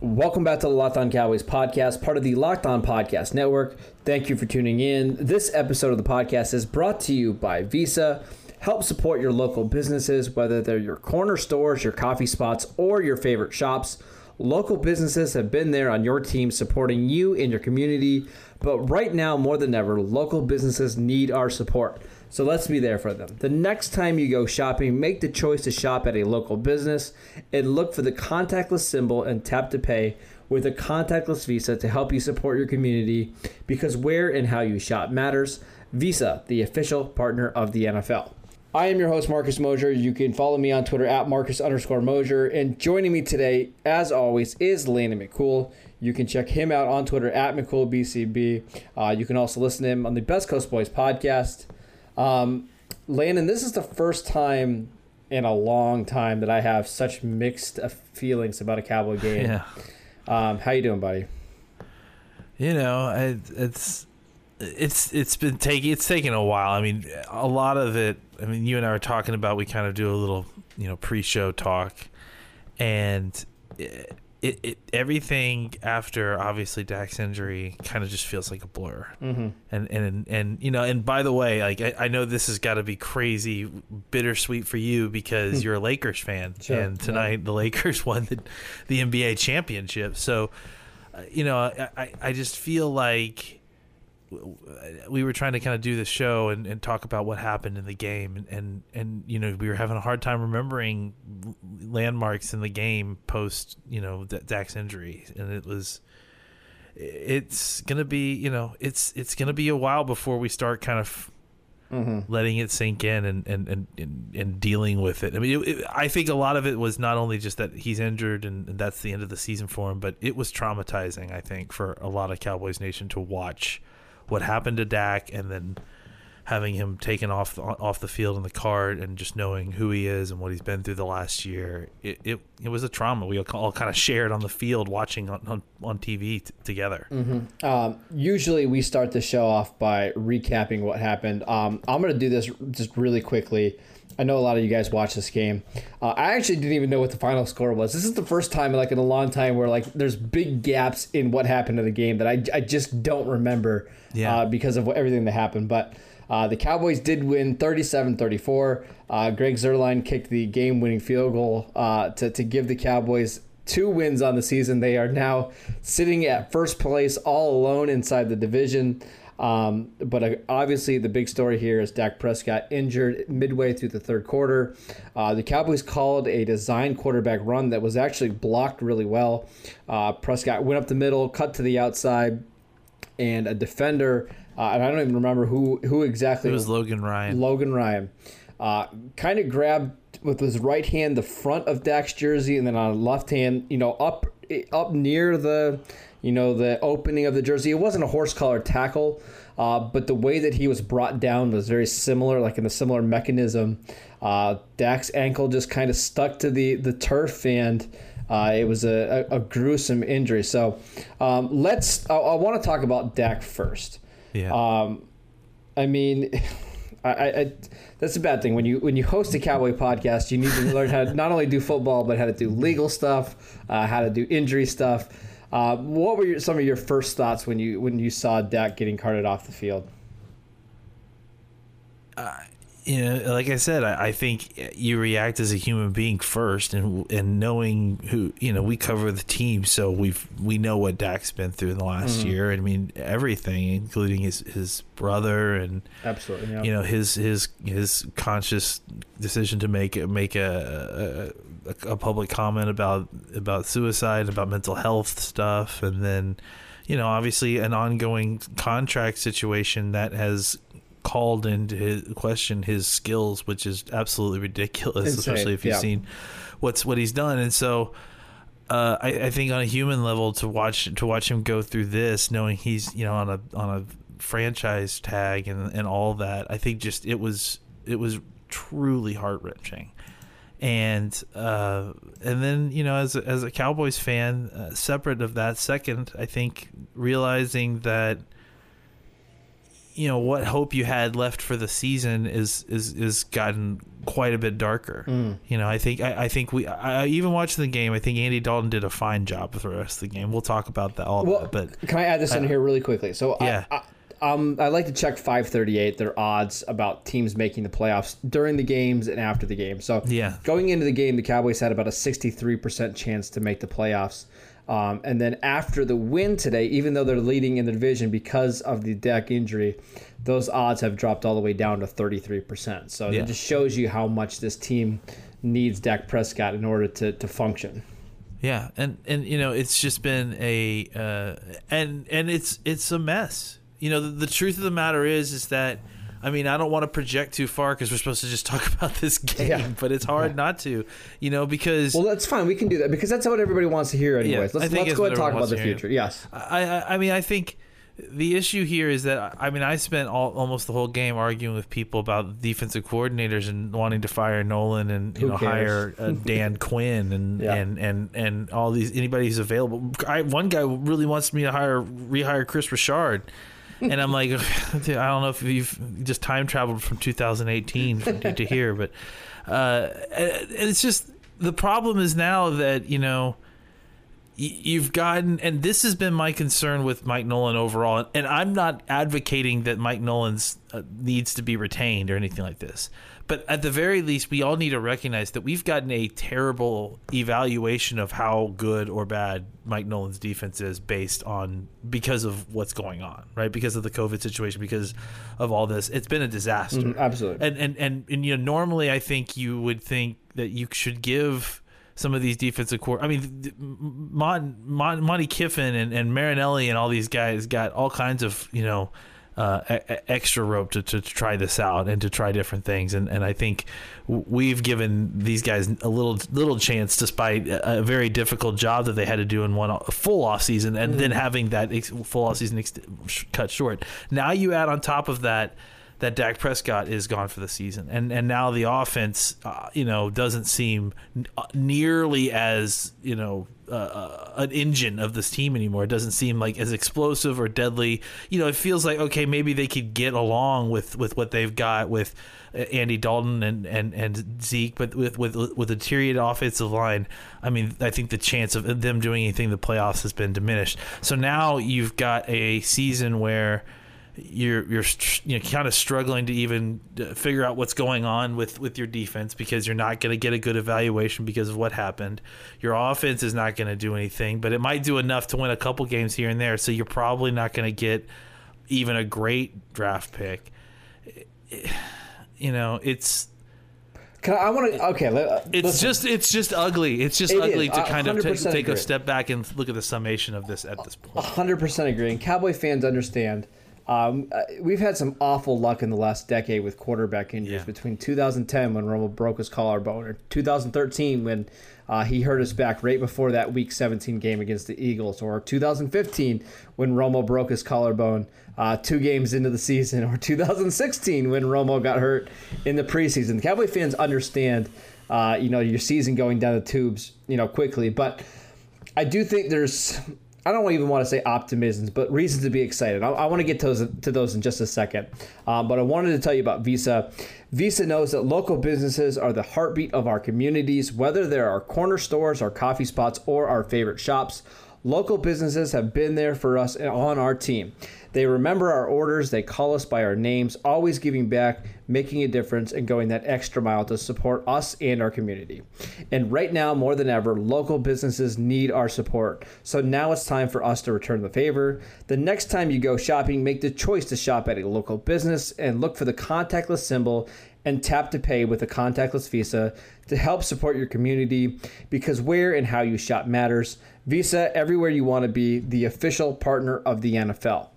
Welcome back to the Locked On Cowboys podcast, part of the Locked On Podcast Network. Thank you for tuning in. This episode of the podcast is brought to you by Visa. Help support your local businesses, whether they're your corner stores, your coffee spots, or your favorite shops. Local businesses have been there on your team supporting you and your community, but right now, more than ever, local businesses need our support. So let's be there for them. The next time you go shopping, make the choice to shop at a local business and look for the contactless symbol and tap to pay with a contactless Visa to help you support your community because where and how you shop matters. Visa, the official partner of the NFL. I am your host, Marcus Mosher. You can follow me on Twitter at Marcus underscore Mosher. And joining me today, as always, is Landon McCool. You can check him out on Twitter at McCoolBCB. Uh, you can also listen to him on the Best Coast Boys podcast. Um, Landon, this is the first time in a long time that I have such mixed uh, feelings about a Cowboy game. Yeah. Um, how you doing, buddy? You know, I, it's it's it's been taking it's taken a while. I mean, a lot of it. I mean, you and I were talking about. We kind of do a little, you know, pre-show talk, and it, it, everything after obviously Dak's injury kind of just feels like a blur. Mm-hmm. And and and you know, and by the way, like I, I know this has got to be crazy bittersweet for you because you're a Lakers fan, Sure, and tonight the Lakers won the the NBA championship. So, uh, you know, I, I I just feel like we were trying to kind of do the show and, and talk about what happened in the game and, and and you know we were having a hard time remembering landmarks in the game post you know Dak's injury and it was it's gonna be you know it's it's gonna be a while before we start kind of mm-hmm. letting it sink in and and, and, and, and dealing with it. I mean, it, it, I think a lot of it was not only just that he's injured and, and that's the end of the season for him, but it was traumatizing. I think for a lot of Cowboys Nation to watch what happened to Dak and then having him taken off off the field in the cart and just knowing who he is and what he's been through the last year. It it, it was a trauma we all kind of shared on the field watching on on, on TV t- together. Um, usually we start the show off by recapping what happened. Um, I'm going to do this just really quickly. I know a lot of you guys watch this game. Uh, I actually didn't even know what the final score was. This is the first time, like in a long time, where like there's big gaps in what happened in the game that I, I just don't remember Yeah. uh, because of what, everything that happened. But uh, the Cowboys did win 37-34. Uh, Greg Zuerlein kicked the game-winning field goal uh, to to give the Cowboys two wins on the season. They are now sitting at first place all alone inside the division. Um, but uh, obviously, the big story here is Dak Prescott injured midway through the third quarter. Uh, the Cowboys called a design quarterback run that was actually blocked really well. Uh, Prescott went up the middle, cut to the outside, and a defender, uh, and I don't even remember who who exactly It was Logan Ryan. Logan Ryan. Uh, kind of grabbed with his right hand the front of Dak's jersey, and then on the left hand, you know, up up near the, you know, the opening of the jersey. It wasn't a horse collar tackle, uh, but the way that he was brought down was very similar, like in a similar mechanism. Uh, Dak's ankle just kind of stuck to the the turf, and uh, it was a, a, a gruesome injury. So um, let's. I, I want to talk about Dak first. Yeah. Um, I mean, I, I, that's a bad thing when you when you host a cowboy podcast. You need to learn how to not only do football but how to do legal stuff, uh, how to do injury stuff. Uh, what were your, some of your first thoughts when you when you saw Dak getting carted off the field? you know, like I said, I, I think you react as a human being first, and and knowing who you know, we cover the team, so we've we know what Dak's been through in the last year. I mean, everything, including his his brother, and Absolutely, yeah. you know his his his conscious decision to make make a a, a public comment about about suicide, about mental health stuff, and then you know obviously an ongoing contract situation that has called into his question his skills, which is absolutely ridiculous, Insane, especially if you've yeah. seen what's what he's done. And so, uh, I, I think on a human level to watch to watch him go through this, knowing he's you know on a on a franchise tag and and all that, I think just it was it was truly heart wrenching. And uh, and then you know as a, as a Cowboys fan, uh, separate of that, second, I think realizing that you know what hope you had left for the season is is is gotten quite a bit darker. Mm. You know, I think I, I think we I, even watching the game. I think Andy Dalton did a fine job for the rest of the game. We'll talk about that all. Well, that, but can I add this in here really quickly? So Yeah. I, I, um, I like to check 538 their odds about teams making the playoffs during the games and after the game. So Yeah. going into the game, the Cowboys had about a 63% chance to make the playoffs. Um, and then after the win today, even though they're leading in the division because of the Dak injury, those odds have dropped all the way down to 33%. So Yeah. it just shows you how much this team needs Dak Prescott in order to, to function. Yeah, and and you know it's just been a uh, and and it's it's a mess. You know the, the truth of the matter is is that I mean I don't want to project too far because we're supposed to just talk about this game, Yeah. but it's hard not to. You know because Well, that's fine. We can do that because that's what everybody wants to hear, anyways. I let's let's go ahead and talk about the future. Yes. I, I I mean I think the issue here is that I mean I spent all, almost the whole game arguing with people about defensive coordinators and wanting to fire Nolan and you Who know cares? hire uh, Dan Quinn and, Yeah. and and and all these anybody who's available. I, one guy really wants me to hire rehire Kris Richard. And I'm like, I don't know if you've just time traveled from 2018 from to, here, but uh, it's just the problem is now that you know you've gotten and this has been my concern with Mike Nolan overall and I'm not advocating that Mike Nolan's uh, needs to be retained or anything like this but at the very least we all need to recognize that we've gotten a terrible evaluation of how good or bad Mike Nolan's defense is based on because of what's going on right because of the covid situation because of all this it's been a disaster Mhm, absolutely. and, and and and you know normally I think you would think that you should give some of these defensive core. I mean, Mon, Mon, Monte Kiffin and, and Marinelli and all these guys got all kinds of you know uh, e- extra rope to, to try this out and to try different things. And and I think we've given these guys a little little chance despite a, a very difficult job that they had to do in one full off season and then having that ex- full off season ex- cut short. Now you add on top of that that Dak Prescott is gone for the season, and and now the offense, uh, you know, doesn't seem n- uh, nearly as you know uh, uh, an engine of this team anymore. It doesn't seem like as explosive or deadly. You know, it feels like okay, maybe they could get along with with what they've got with uh, Andy Dalton and and and Zeke, but with with with a deteriorated offensive line, I mean, I think the chance of them doing anything in the playoffs has been diminished. So now you've got a season where you're you're you know kind of struggling to even uh, figure out what's going on with with your defense because you're not going to get a good evaluation because of what happened. Your offense is not going to do anything, but it might do enough to win a couple games here and there. So you're probably not going to get even a great draft pick. You know, it's Can I, I want to? Okay, let, uh, it's listen. just it's just ugly. It's just It ugly is. to kind of take, 100% take a step back and look at the summation of this at this point. hundred percent agree. And Cowboy fans understand. Um, uh, we've had some awful luck in the last decade with quarterback injuries. Yeah. Between 2010, when Romo broke his collarbone, or 2013, when uh, he hurt his back right before that Week 17 game against the Eagles, or 2015, when Romo broke his collarbone uh, two games into the season, or 2016, when Romo got hurt in the preseason. The Cowboy fans understand, uh, you know, your season going down the tubes, you know, quickly, but. I do think there's I don't even want to say optimisms, but reasons to be excited. I, I want to get to those, to those in just a second. Um, but I wanted to tell you about Visa. Visa knows that local businesses are the heartbeat of our communities, whether they're our corner stores, our coffee spots, or our favorite shops. Local businesses have been there for us and on our team. They remember our orders, they call us by our names, always giving back, making a difference, and going that extra mile to support us and our community. And right now, more than ever, local businesses need our support. So now it's time for us to return the favor. The next time you go shopping, make the choice to shop at a local business and look for the contactless symbol and tap to pay with a contactless Visa to help support your community because where and how you shop matters. Visa, everywhere you want to be, the official partner of the NFL.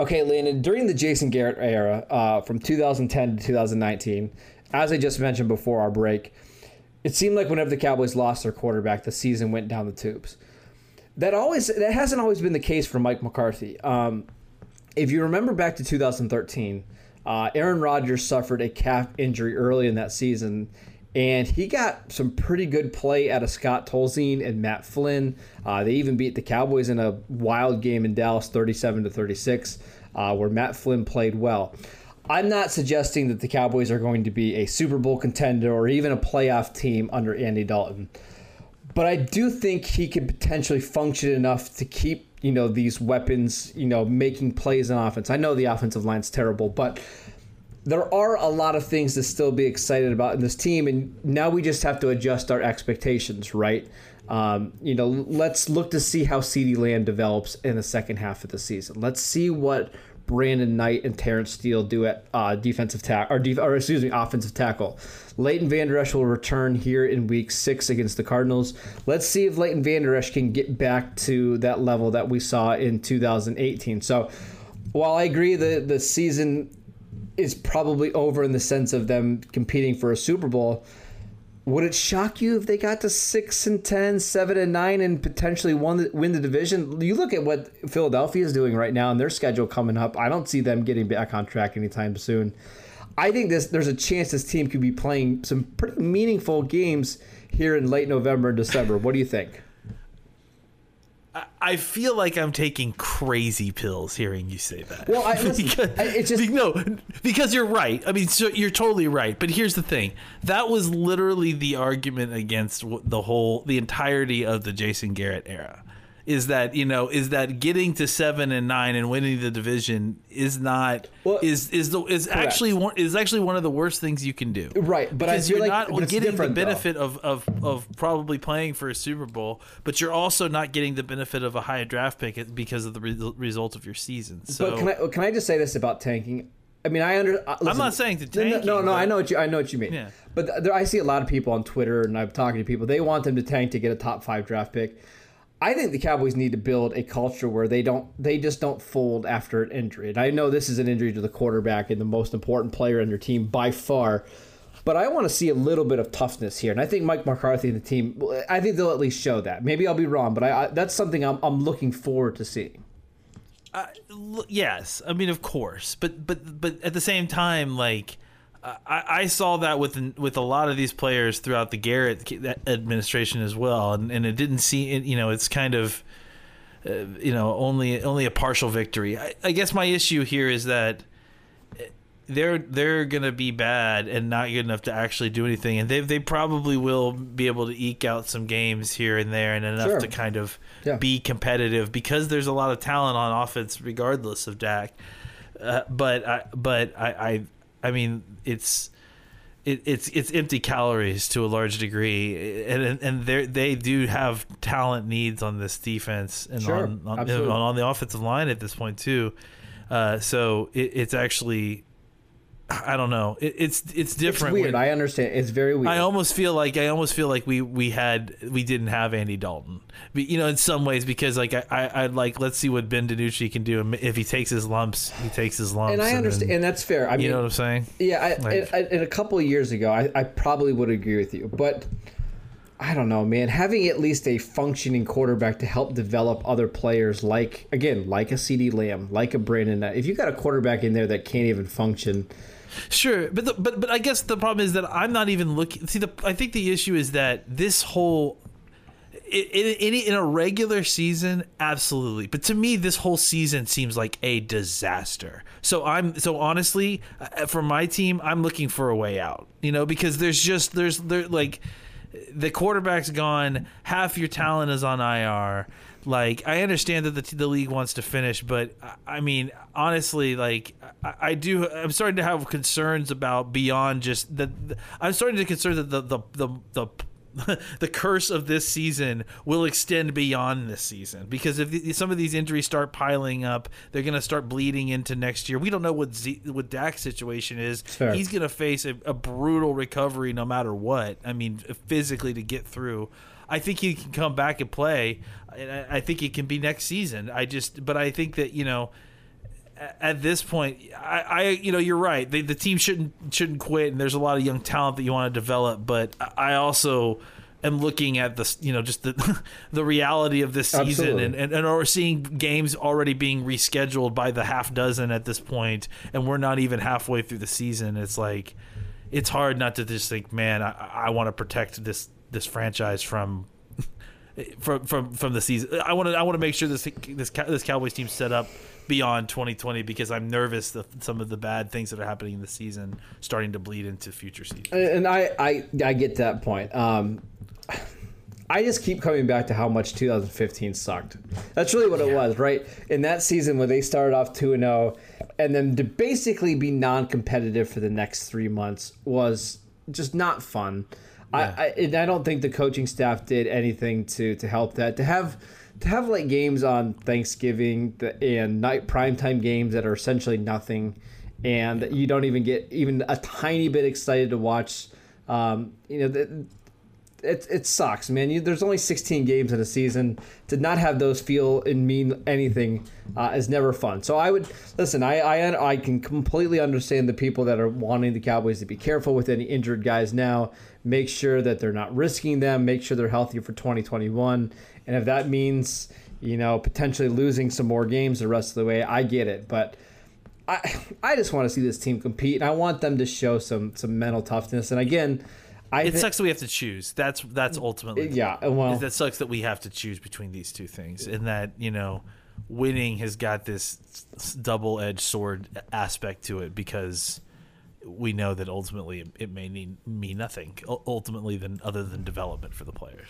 Okay, Landon, during the Jason Garrett era, uh, from 2010 to 2019, as I just mentioned before our break, it seemed like whenever the Cowboys lost their quarterback, the season went down the tubes. That always that hasn't always been the case for Mike McCarthy. Um, if you remember back to 2013, uh, Aaron Rodgers suffered a calf injury early in that season, and he got some pretty good play out of Scott Tolzien and Matt Flynn. Uh, they even beat the Cowboys in a wild game in Dallas, 37 to 36, uh, where Matt Flynn played well. I'm not suggesting that the Cowboys are going to be a Super Bowl contender or even a playoff team under Andy Dalton, but I do think he could potentially function enough to keep you know these weapons you know making plays on offense. I know the offensive line's terrible, but there are a lot of things to still be excited about in this team, and now we just have to adjust our expectations, right? Um, you know, let's look to see how CeeDee Lamb develops in the second half of the season. Let's see what Brandon Knight and Terence Steele do at uh, defensive tackle, or, def- or excuse me, offensive tackle. Leighton Vander Esch will return here in Week Six against the Cardinals. Let's see if Leighton Vander Esch can get back to that level that we saw in 2018. So, while I agree that the season is probably over in the sense of them competing for a Super Bowl. Would it shock you if they got to six and 10, 7 and nine, and potentially won win the division? You look at what Philadelphia is doing right now and their schedule coming up. I don't see them getting back on track anytime soon. I think this there's a chance this team could be playing some pretty meaningful games here in late November and December. What do you think? I feel like I'm taking crazy pills hearing you say that. Well, I, listen, because, I- it's just no, because you're right. I mean, so you're totally right. But here's the thing: that was literally the argument against the whole, the entirety of the Jason Garrett era. Is that you know is that getting to seven and nine and winning the division is not Well, is is the is actually one is actually one of the worst things you can do. Right, but I feel you're like- not getting the though. benefit of, of of probably playing for a Super Bowl, but you're also not getting the benefit of a high draft pick because of the re- result of your season. So but can I can I just say this about tanking? I mean, I under. Uh, listen, not saying to no, no, No, no, but- I know what you I know what you mean. Yeah. But there, I see a lot of people on Twitter, and I'm talking to people. They want them to tank to get a top five draft pick. I think the Cowboys need to build a culture where they don't they just don't fold after an injury. And I know this is an injury to the quarterback and the most important player on your team by far. But I want to see a little bit of toughness here, and I think Mike McCarthy and the team. I think they'll at least show that. Maybe I'll be wrong, but I, I that's something I'm, I'm looking forward to seeing. Uh, l- yes, I mean of course, but but but at the same time, like I, I saw that with with a lot of these players throughout the Garrett administration as well, and, and it didn't see you know it's kind of uh, you know only only a partial victory. I, I guess my issue here is that they're they're gonna be bad and not good enough to actually do anything, and they they probably will be able to eke out some games here and there and enough Sure. to kind of Yeah. be competitive because there's a lot of talent on offense regardless of Dak. Uh, but I but I, I I mean it's. It, it's it's empty calories to a large degree, and and they they do have talent needs on this defense and Sure, on on, on the offensive line at this point too. Uh, so it, it's actually, I don't know. It, it's it's It's different. weird. when- I understand. It's very weird. I almost feel like I almost feel like we we had we didn't have Andy Dalton, But, you know, in some ways because like I I I'd like let's see what Ben DiNucci can do. If he takes his lumps, he takes his lumps. and I understand, then- and that's fair. I mean, you know what I'm saying? Yeah, I, Like- and a couple of years ago, I, I probably would agree with you, but I don't know, man. Having at least a functioning quarterback to help develop other players, like again, like a CeeDee Lamb, like a Brandon. If you got a quarterback in there that can't even function, Sure, but the, but but I guess the problem is that I'm not even looking. See, the I think the issue is that this whole in, in, in a regular season, absolutely. But to me, this whole season seems like a disaster. So I'm so honestly, uh, for my team, I'm looking for a way out. You know, because there's just there's there like the quarterback's gone, half your talent is on IR. Like I understand that the the league wants to finish, but I- I mean honestly, like I, I do. I'm starting to have concerns about beyond just the. the- I'm starting to concern that the the the. the the curse of this season will extend beyond this season because if the, some of these injuries start piling up, they're going to start bleeding into next year. We don't know what Z, what Dak's situation is. Fair. He's going to face a, a brutal recovery no matter what. I mean, physically to get through. I think he can come back and play. and I, I think it can be next season. I just, but I think that you know, at this point, I, I you know you're right. The, the team shouldn't shouldn't quit, and there's a lot of young talent that you want to develop. But I also am looking at the you know just the the reality of this season, Absolutely. and, and and we're seeing games already being rescheduled by the half dozen at this point, and we're not even halfway through the season. It's like it's hard not to just think, man, I, I want to protect this this franchise from from from from the season. I want to I want to make sure this this this Cowboys team set up beyond 2020 because I'm nervous that some of the bad things that are happening in the season starting to bleed into future seasons. And I, I, I get to that point. Um, I just keep coming back to how much 2015 sucked. That's really what it was, right? In that season where they started off 2 and 0 and then to basically be non-competitive for the next 3 months was just not fun. I, I and I don't think the coaching staff did anything to to help that. To have to have like games on Thanksgiving and night primetime games that are essentially nothing and you don't even get even a tiny bit excited to watch um, you know, the, it it sucks, man. You, there's only 16 games in a season. To not have those feel and mean anything uh, is never fun. So I would listen. I, I I can completely understand the people that are wanting the Cowboys to be careful with any injured guys now. Make sure that they're not risking them. Make sure they're healthy for 2021. And if that means you know potentially losing some more games the rest of the way, I get it. But I I just want to see this team compete, and I want them to show some some mental toughness. And again, I It thi- sucks that we have to choose. That's that's ultimately yeah. Well, that sucks that we have to choose between these two things, and that you know, winning has got this double edged sword aspect to it because we know that ultimately it, it may mean mean nothing ultimately than other than development for the players.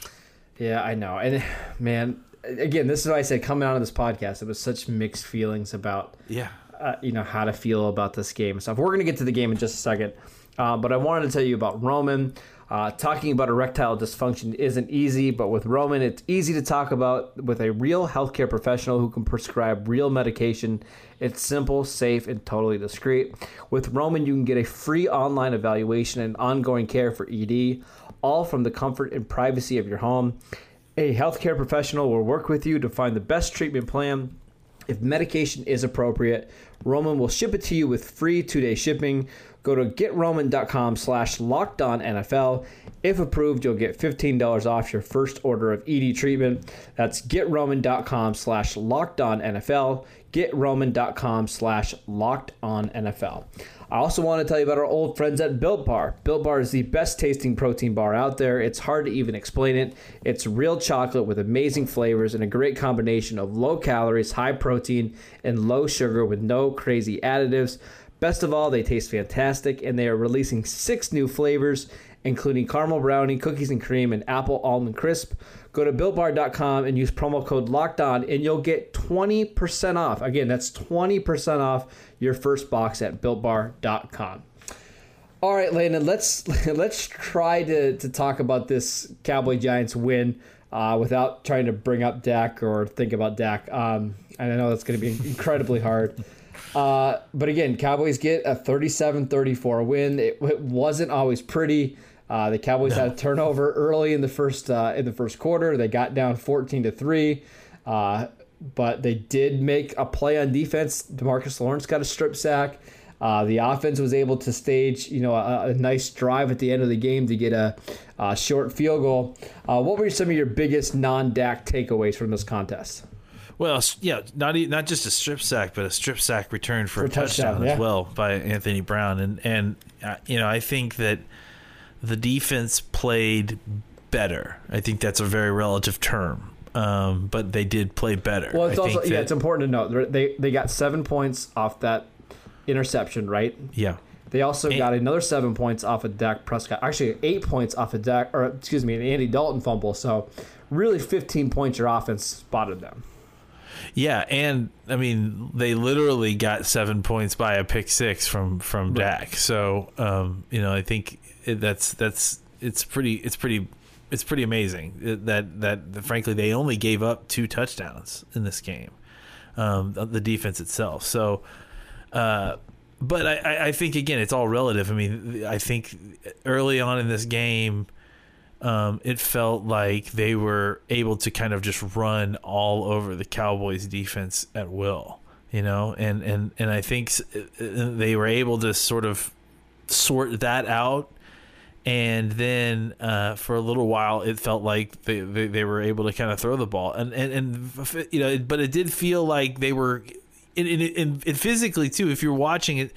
Yeah, I know. And man, again, this is why I said coming out of this podcast, it was such mixed feelings about Yeah, uh, you know how to feel about this game and stuff. We're gonna get to the game in just a second, uh, but I wanted to tell you about Roman. Uh, talking about erectile dysfunction isn't easy, but with Roman, it's easy to talk about with a real healthcare professional who can prescribe real medication. It's simple, safe, and totally discreet. With Roman, you can get a free online evaluation and ongoing care for ED, all from the comfort and privacy of your home. A healthcare professional will work with you to find the best treatment plan if medication is appropriate, Roman will ship it to you with free two-day shipping. Go to getroman.com slash locked on NFL. If approved, you'll get $15 off your first order of ED treatment. That's getroman.com slash locked on NFL. Getroman.com slash locked on NFL. I also want to tell you about our old friends at Built Bar. Built Bar is the best tasting protein bar out there. It's hard to even explain it. It's real chocolate with amazing flavors and a great combination of low calories, high protein, and low sugar with no crazy additives. Best of all, they taste fantastic, and they are releasing six new flavors, including caramel brownie, cookies and cream, and apple almond crisp. Go to builtbar.com and use promo code locked on, and you'll get 20% off. Again, that's 20% off your first box at builtbar.com. All right, Landon, let's let's try to, to talk about this Cowboy Giants win uh, without trying to bring up Dak or think about Dak. Um, and I know that's going to be incredibly hard. Uh, but again, Cowboys get a 37-34 win. It, it wasn't always pretty. Uh, the Cowboys had a turnover early in the first uh, in the first quarter. They got down 14 to three. Uh, but they did make a play on defense. Demarcus Lawrence got a strip sack. Uh, the offense was able to stage, you know, a, a nice drive at the end of the game to get a, a short field goal. Uh, what were some of your biggest non-Dak takeaways from this contest? Well, yeah, not e- not just a strip sack, but a strip sack return for, For a touchdown, touchdown, yeah. as well by Anthony Brown, and and uh, you know I think that the defense played better. I think that's a very relative term, um, but they did play better. Well, it's I also yeah, that- it's important to note they they got seven points off that interception, right? yeah. They also And- got another seven points off of Dak Prescott. Actually, eight points off of Dak, or excuse me, an Andy Dalton fumble. So, really, 15 points your offense spotted them. Yeah, and I mean they literally got seven points by a pick six from from Dak. So um, you know I think it, that's that's it's pretty it's pretty it's pretty amazing that that, that frankly they only gave up two touchdowns in this game, um, the the defense itself. So. Uh, but I, I- I think again it's all relative. I mean, I think early on in this game, um, it felt like they were able to kind of just run all over the Cowboys defense at will. you know, and and and I think uh, they were able to sort of sort that out. And then uh, for a little while, it felt like they, they, they were able to kind of throw the ball, and and, and you know, but it did feel like they were, and, and, and physically too. If you're watching it,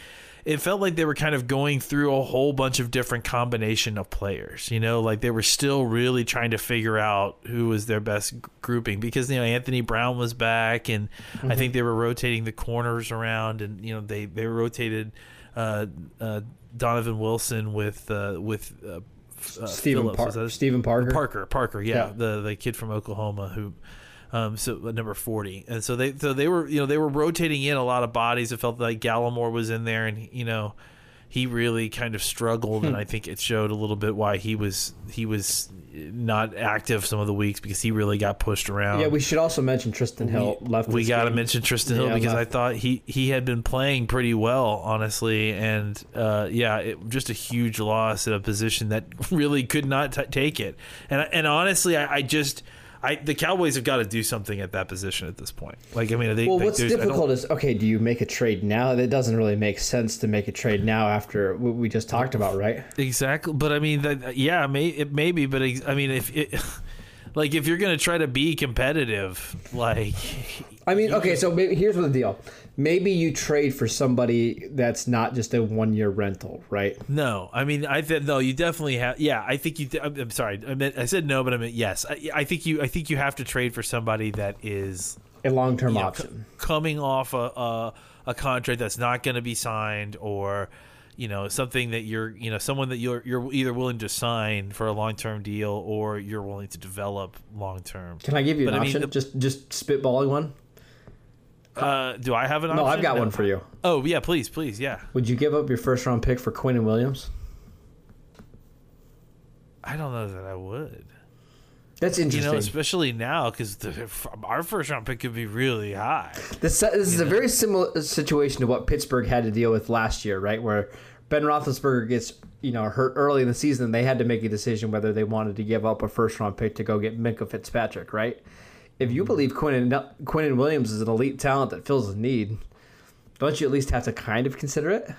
it felt like they were kind of going through a whole bunch of different combination of players. You know, like they were still really trying to figure out who was their best grouping because you know Anthony Brown was back, and I think they were rotating the corners around, and you know they they rotated uh, uh, Donovan Wilson with uh, with. Uh, uh, Stephen Phillips. Par- Stephen Parker. Parker, Parker, yeah, Yeah. the the kid from Oklahoma who, um, so uh, number forty, and so they so they were you know they were rotating in a lot of bodies. It felt like Gallimore was in there, and you know he really kind of struggled, Hmm. and I think it showed a little bit why he was he was not active some of the weeks because he really got pushed around. Yeah, we should also mention Trysten Hill left. We got to mention Trysten Hill Yeah, because I thought he he had been playing pretty well, honestly, and uh, yeah, it, just a huge loss at a position that really could not t- take it. And and honestly, I, I just. I, the Cowboys have got to do something at that position at this point. Like, I mean, they, Well, they- what's there's- I difficult is okay. Do you make a trade now? That doesn't really make sense to make a trade now after what we just talked about, right? Exactly, but I mean, that, yeah, may it maybe, but I mean, if it, like if you're gonna try to be competitive, like I mean, okay. So maybe, here's what the deal. Maybe you trade for somebody that's not just a one year rental, right? no, I mean, I think no, you definitely have. Yeah, I think you. I'm, I'm sorry, I meant I said no, but I meant yes. I, I think you. I think you have to trade for somebody that is A long term you know, option. c- coming off a, a a contract that's not going to be signed or. You know something that you're, you know, someone that you're you're either willing to sign for a long term deal or you're willing to develop long term. Can I give you an But I mean, option? the- just just spitballing one. Uh, do I have an option? No. I've got one for you. Oh yeah, please, please, yeah. Would you give up your first round pick for Quinnen Williams? I don't know that I would. That's interesting. You know, especially now because our first round pick could be really high. This, this is a very similar situation to what Pittsburgh had to deal with last year, right? Where Ben Roethlisberger gets you know hurt early in the season, they had to make a decision whether they wanted to give up a first round pick to go get Minkah Fitzpatrick, right? If you believe Quinn Quinnen Williams is an elite talent that fills a need, don't you at least have to kind of consider it?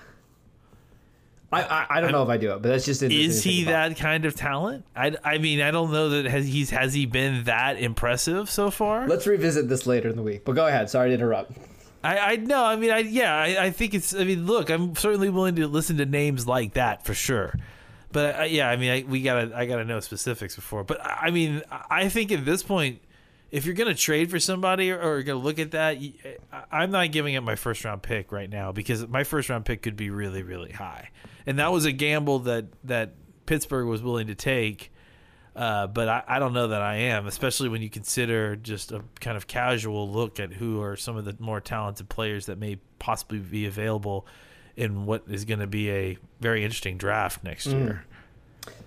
I I, I don't know if I do it, but that's just interesting Is he about. that kind of talent? I, I mean, I don't know that has he's has he been that impressive so far. Let's revisit this later in the week. But go ahead. Sorry to interrupt. I, I no, I mean, I yeah, I, I think it's. I mean, look, I'm certainly willing to listen to names like that for sure. But I, yeah, I mean, I, we gotta, I gotta know specifics before. But I mean, I think at this point, if you're gonna trade for somebody or, or gonna look at that, I'm not giving up my first round pick right now because my first round pick could be really, really high, and that was a gamble that that Pittsburgh was willing to take. Uh, but I, I don't know that I am, especially when you consider just a kind of casual look at who are some of the more talented players that may possibly be available in what is going to be a very interesting draft next year.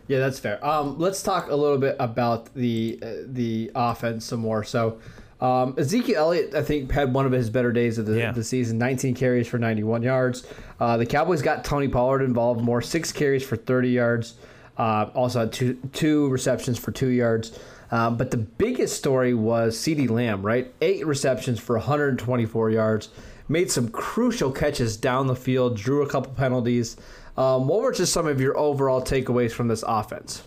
Yeah, that's fair. Um, let's talk a little bit about the uh, the offense some more. So, um, Ezekiel Elliott, I think, had one of his better days of the, Yeah. the season. 19 carries for 91 yards. Uh, the Cowboys got Tony Pollard involved more, six carries for 30 yards. Uh, also had two two receptions for two yards. Um, but the biggest story was CeeDee Lamb, right? Eight receptions for 124 yards. Made some crucial catches down the field, drew a couple penalties. Um, what were just some of your overall takeaways from this offense?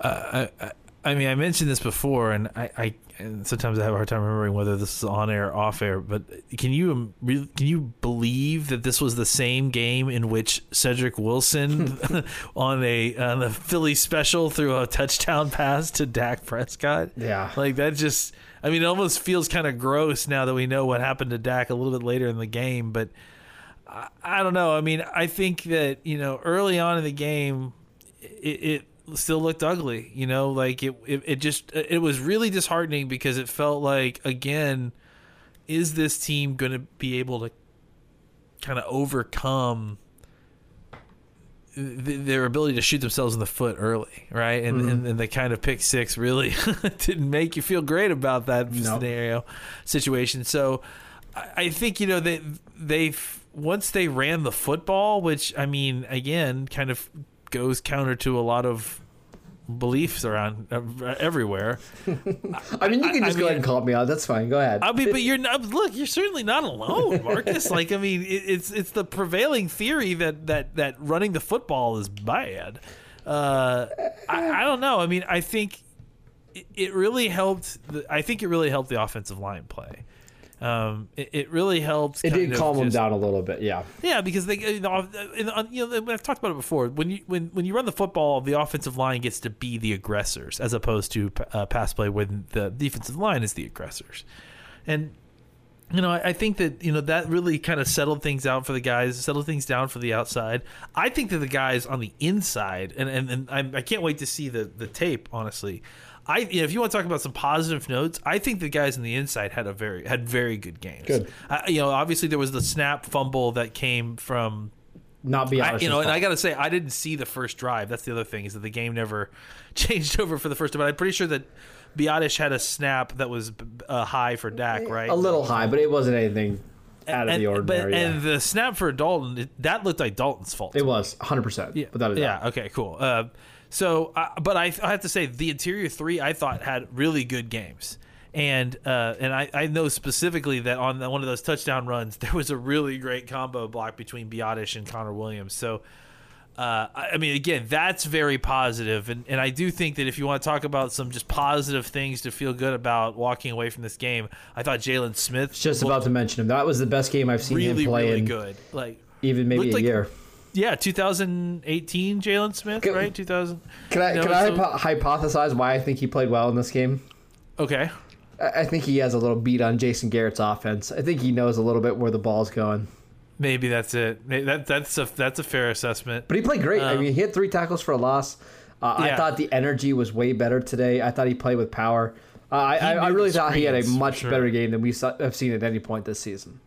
I, I, I mean, I mentioned this before, and I, I and sometimes I have a hard time remembering whether this is on air or off air. But can you um, can you believe that this was the same game in which Cedric Wilson on a on a Philly special threw a touchdown pass to Dak Prescott? Yeah. like that just. I mean, it almost feels kind of gross now that we know what happened to Dak a little bit later in the game, but. I, I don't know. I mean, I think that you know early on in the game, it, it still looked ugly. You know, like it, it, it just it was really disheartening because it felt like again, is this team going to be able to kind of overcome th- their ability to shoot themselves in the foot early, right? And mm-hmm. and, and the kind of pick six really didn't make you feel great about that No. scenario situation. So I, I think you know they they once they ran the football, which I mean again kind of goes counter to a lot of beliefs around uh, everywhere. I mean, you can I- I just go ahead and call me out. That's fine. Go ahead. I mean, but you're not. Look, you're certainly not alone, Marcus. like, I mean, it, it's it's the prevailing theory that that that running the football is bad. Uh, I, I don't know. I mean, I think it, it really helped. The, I think it really helped the offensive line play. Um, it, it really helps. it did calm them down a little bit. Yeah. yeah, because they, you know, in- on- you know, I've talked about it before. When you when when you run the football, the offensive line gets to be the aggressors, as opposed to uh, pass play when the defensive line is the aggressors. And you know, I, I think that you know that really kind of settled things out for the guys, settled things down for the outside. I think that the guys on the inside, and and, and I, I can't wait to see the the tape. Honestly, I you know, if you want to talk about some positive notes, I think the guys on the inside had a very had very good games. Good. I, you know, obviously there was the snap fumble that came from Not be I, you know, and I got to say, I didn't see the first drive. That's the other thing is that the game never changed over for the first time. But I'm pretty sure that Biadasz had a snap that was uh, high for Dak, right? a little high, but it wasn't anything out of and, the ordinary. But, yeah. And the snap for Dalton, it, that looked like Dalton's fault. it was 100. percent Yeah, Without a doubt. yeah. Okay, cool. Uh, so, uh, but I, I have to say, the interior three I thought had really good games, and uh, and I, I know specifically that on one of those touchdown runs, there was a really great combo block between Biadasz and Connor Williams. So. Uh, I I mean, again, that's very positive, and, and I do think that if you want to talk about some just positive things to feel good about walking away from this game, I thought Jaylon Smith Just about to mention him. That was the best game I've seen really him play really in good. Like even maybe a like- year. Yeah, 2018 Jaylon Smith, Can- right? 2000. Can I can I hypo- hypothesize why I think he played well in this game? Okay. I I think he has a little beat on Jason Garrett's offense. I think he knows a little bit where the ball's going. Maybe that's it. May- That that's a that's a fair assessment. But he played great. I Um, mean, he had three tackles for a loss. Uh, I thought the energy was way better today. I thought he played with power. Uh, I, I, I really thought he had a much sure. better game than we saw, have seen at any point this season.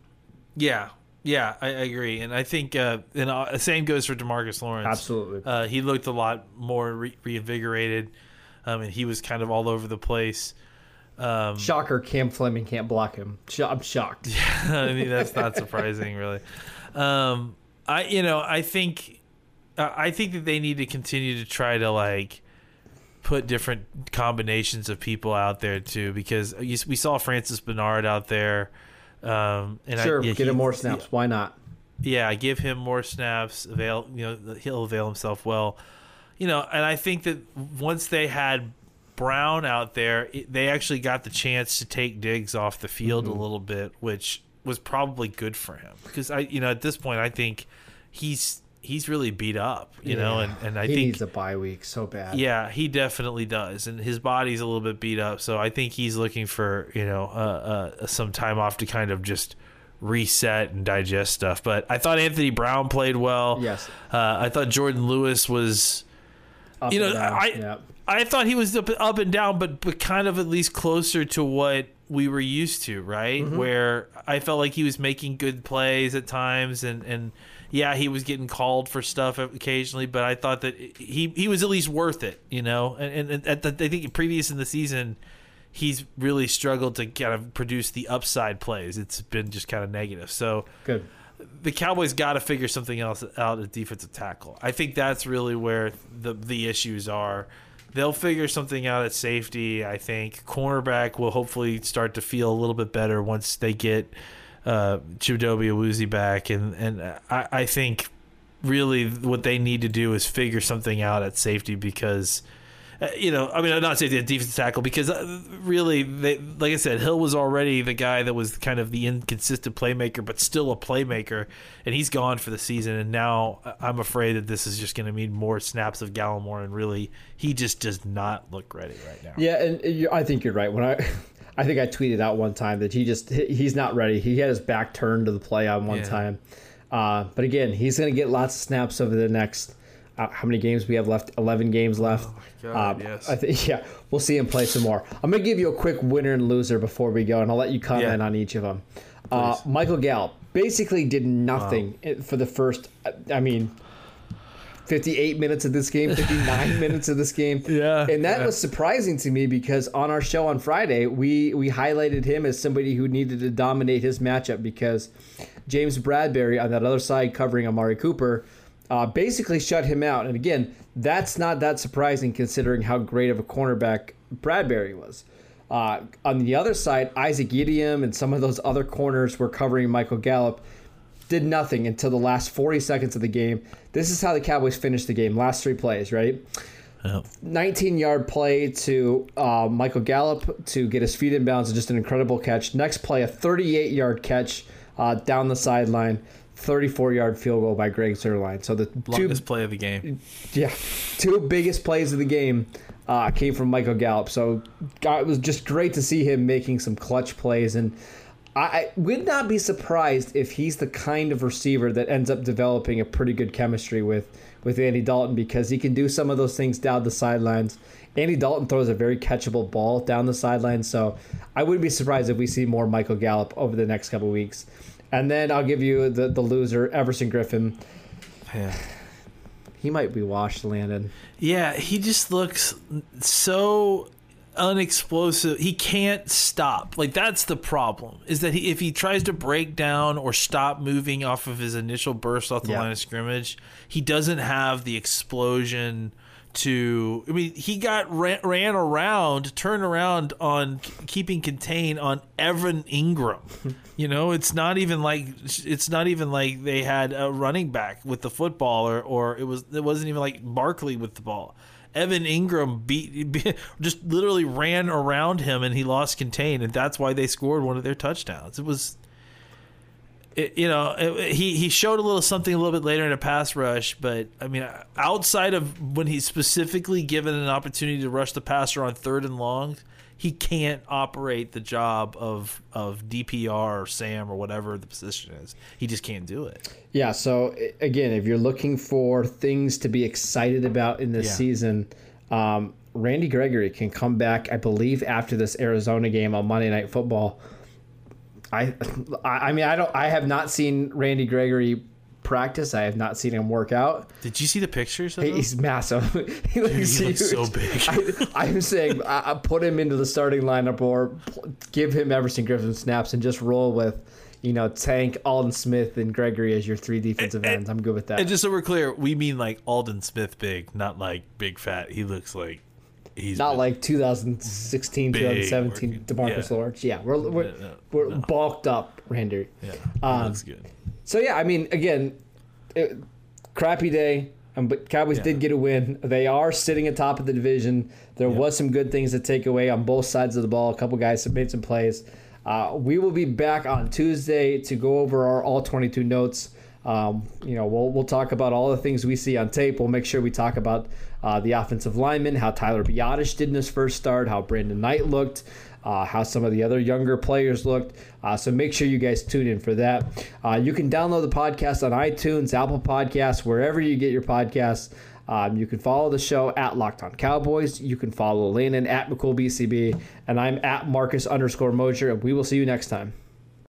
Yeah, yeah, I, I agree, and I think uh, and uh, same goes for Demarcus Lawrence. Absolutely. uh, he looked a lot more re- reinvigorated, um, and he was kind of all over the place. Um, Shocker, Cam Fleming can't block him. I'm shocked. Yeah, I mean, that's not surprising, really. Um, I, you know, I think, I I think that they need to continue to try to like put different combinations of people out there too, because you, we saw Francis Bernard out there. Um, and I, Sure, yeah, get him more snaps. Why not? yeah, give him more snaps. Avail, you know, he'll avail himself well. You know, and I think that once they had Brown out there, it, they actually got the chance to take Diggs off the field Mm-hmm. a little bit, which was probably good for him because I, you know, at this point, I think he's he's really beat up. You know, and and I think he think needs a bye week so bad. yeah, he definitely does, and his body's a little bit beat up. So I think he's looking for you know uh, uh, some time off to kind of just reset and digest stuff. But I thought Anthony Brown played well. Yes. uh, I thought Jourdan Lewis was. Up You know. I yeah. I thought he was up, up and down, but but kind of at least closer to what we were used to, right? Mm-hmm. Where I felt like he was making good plays at times, and and yeah, he was getting called for stuff occasionally, but I thought that he he was at least worth it, you know. And, and at the, I think previous in the season, he's really struggled to kind of produce the upside plays. It's been just kind of negative. So Good. the Cowboys got to figure something else out at defensive tackle. I think that's really where the the issues are. They'll figure something out at safety. I think cornerback will hopefully start to feel a little bit better once they get uh, Chidobe Awuzie back, and and I, I think really what they need to do is figure something out at safety because. uh, You know, I mean, not the defensive tackle because uh, really, they, like I said, Hill was already the guy that was kind of the inconsistent playmaker, but still a playmaker, and he's gone for the season. And now I- I'm afraid that this is just going to mean more snaps of Gallimore, and really, he just does not look ready right now. Yeah, and I think you're right. When I, I think I tweeted out one time that he just he's not ready. He had his back turned to the play on one Yeah. time. Uh, but again, he's going to get lots of snaps over the next. Uh, how many games we have left? Eleven games left. Oh God, Um, yes. I think yeah, we'll see him play some more. I'm going to give you a quick winner and loser before we go, and I'll let you comment Yeah. on each of them. Uh, Michael Gallup basically did nothing for the first. I mean, 58 minutes of this game, 59 minutes of this game. Yeah, And that yeah. was surprising to me because on our show on Friday, we we highlighted him as somebody who needed to dominate his matchup because James Bradberry on that other side covering Amari Cooper uh, basically shut him out. And again, that's not that surprising considering how great of a cornerback Bradberry was. Uh, on the other side, Isaac Yiadom and some of those other corners were covering Michael Gallup did nothing until the last 40 seconds of the game. This is how the Cowboys finished the game. Last three plays, right? Yep. 19 yard play to uh, Michael Gallup to get his feet in bounds and just an incredible catch. Next play, a 38 yard catch uh, down the sideline. 34 yard field goal by Greg Zuerlein. So the two, play of the game. yeah, two biggest plays of the game uh, came from Michael Gallup. So God, it was just great to see him making some clutch plays. And I, would not be surprised if he's the kind of receiver that ends up developing a pretty good chemistry with, with Andy Dalton because he can do some of those things down the sidelines. Andy Dalton throws a very catchable ball down the sideline. So I wouldn't be surprised if we see more Michael Gallup over the next couple weeks. And then I'll give you the, the loser, Everson Griffen. Yeah. He might be washed, Landon. Yeah, he just looks so unexplosive. He can't stop. Like that's the problem. Is that he, if he tries to break down or stop moving off of his initial burst off the Yeah. line of scrimmage, he doesn't have the explosion to I mean, he got ran, ran around, turned around on keeping contained on Evan Engram. You know, it's not even like it's not even like they had a running back with the football or or it was it wasn't even like Barkley with the ball. Evan Engram beat, just literally ran around him and he lost contain and that's why they scored one of their touchdowns. It was it, you know, it, he he showed a little something a little bit later in a pass rush, but I mean, outside of when he's specifically given an opportunity to rush the passer on third and long, he can't operate the job of of DPR or Sam or whatever the position is. He just can't do it. Yeah, so again, if you're looking for things to be excited about in this Yeah. season, um, Randy Gregory can come back, I believe, after this Arizona game on Monday Night Football. I, I I mean, I don't, I have not seen Randy Gregory practice. I have not seen him work out. Did you see the pictures? Of him? He's massive. he looks, he looks so big. I, I'm saying I, I put him into the starting lineup or give him Everson Griffen snaps and just roll with, you know, Tank, Aldon Smith, and Gregory as your three defensive ends. I'm good with that. And just so we're clear, we mean like Aldon Smith big, not like big fat. He looks like he's Not like 2016, Big 2017 working- Demarcus yeah. Lawrence. Yeah, we're we're, No, no, we're no. bulked up, Randy. yeah, um, looks good. So yeah, I mean, again, it, crappy day. Um, but Cowboys Yeah. did get a win. They are sitting atop of the division. There was some good things to take away on both sides of the ball. A couple guys have made some plays. Uh, we will be back on Tuesday to go over our all 22 notes. Um, you know, we'll we'll talk about all the things we see on tape. We'll make sure we talk about uh, the offensive lineman, how Tyler Biadasz did in his first start, how Brandon Knight looked, uh, how some of the other younger players looked. Uh, so make sure you guys tune in for that. Uh, you can download the podcast on iTunes, Apple Podcasts, wherever you get your podcasts. Um, you can follow the show at Locked On Cowboys. You can follow Landon at McCoolBCB, and I'm at Marcus underscore Mosher. And we will see you next time.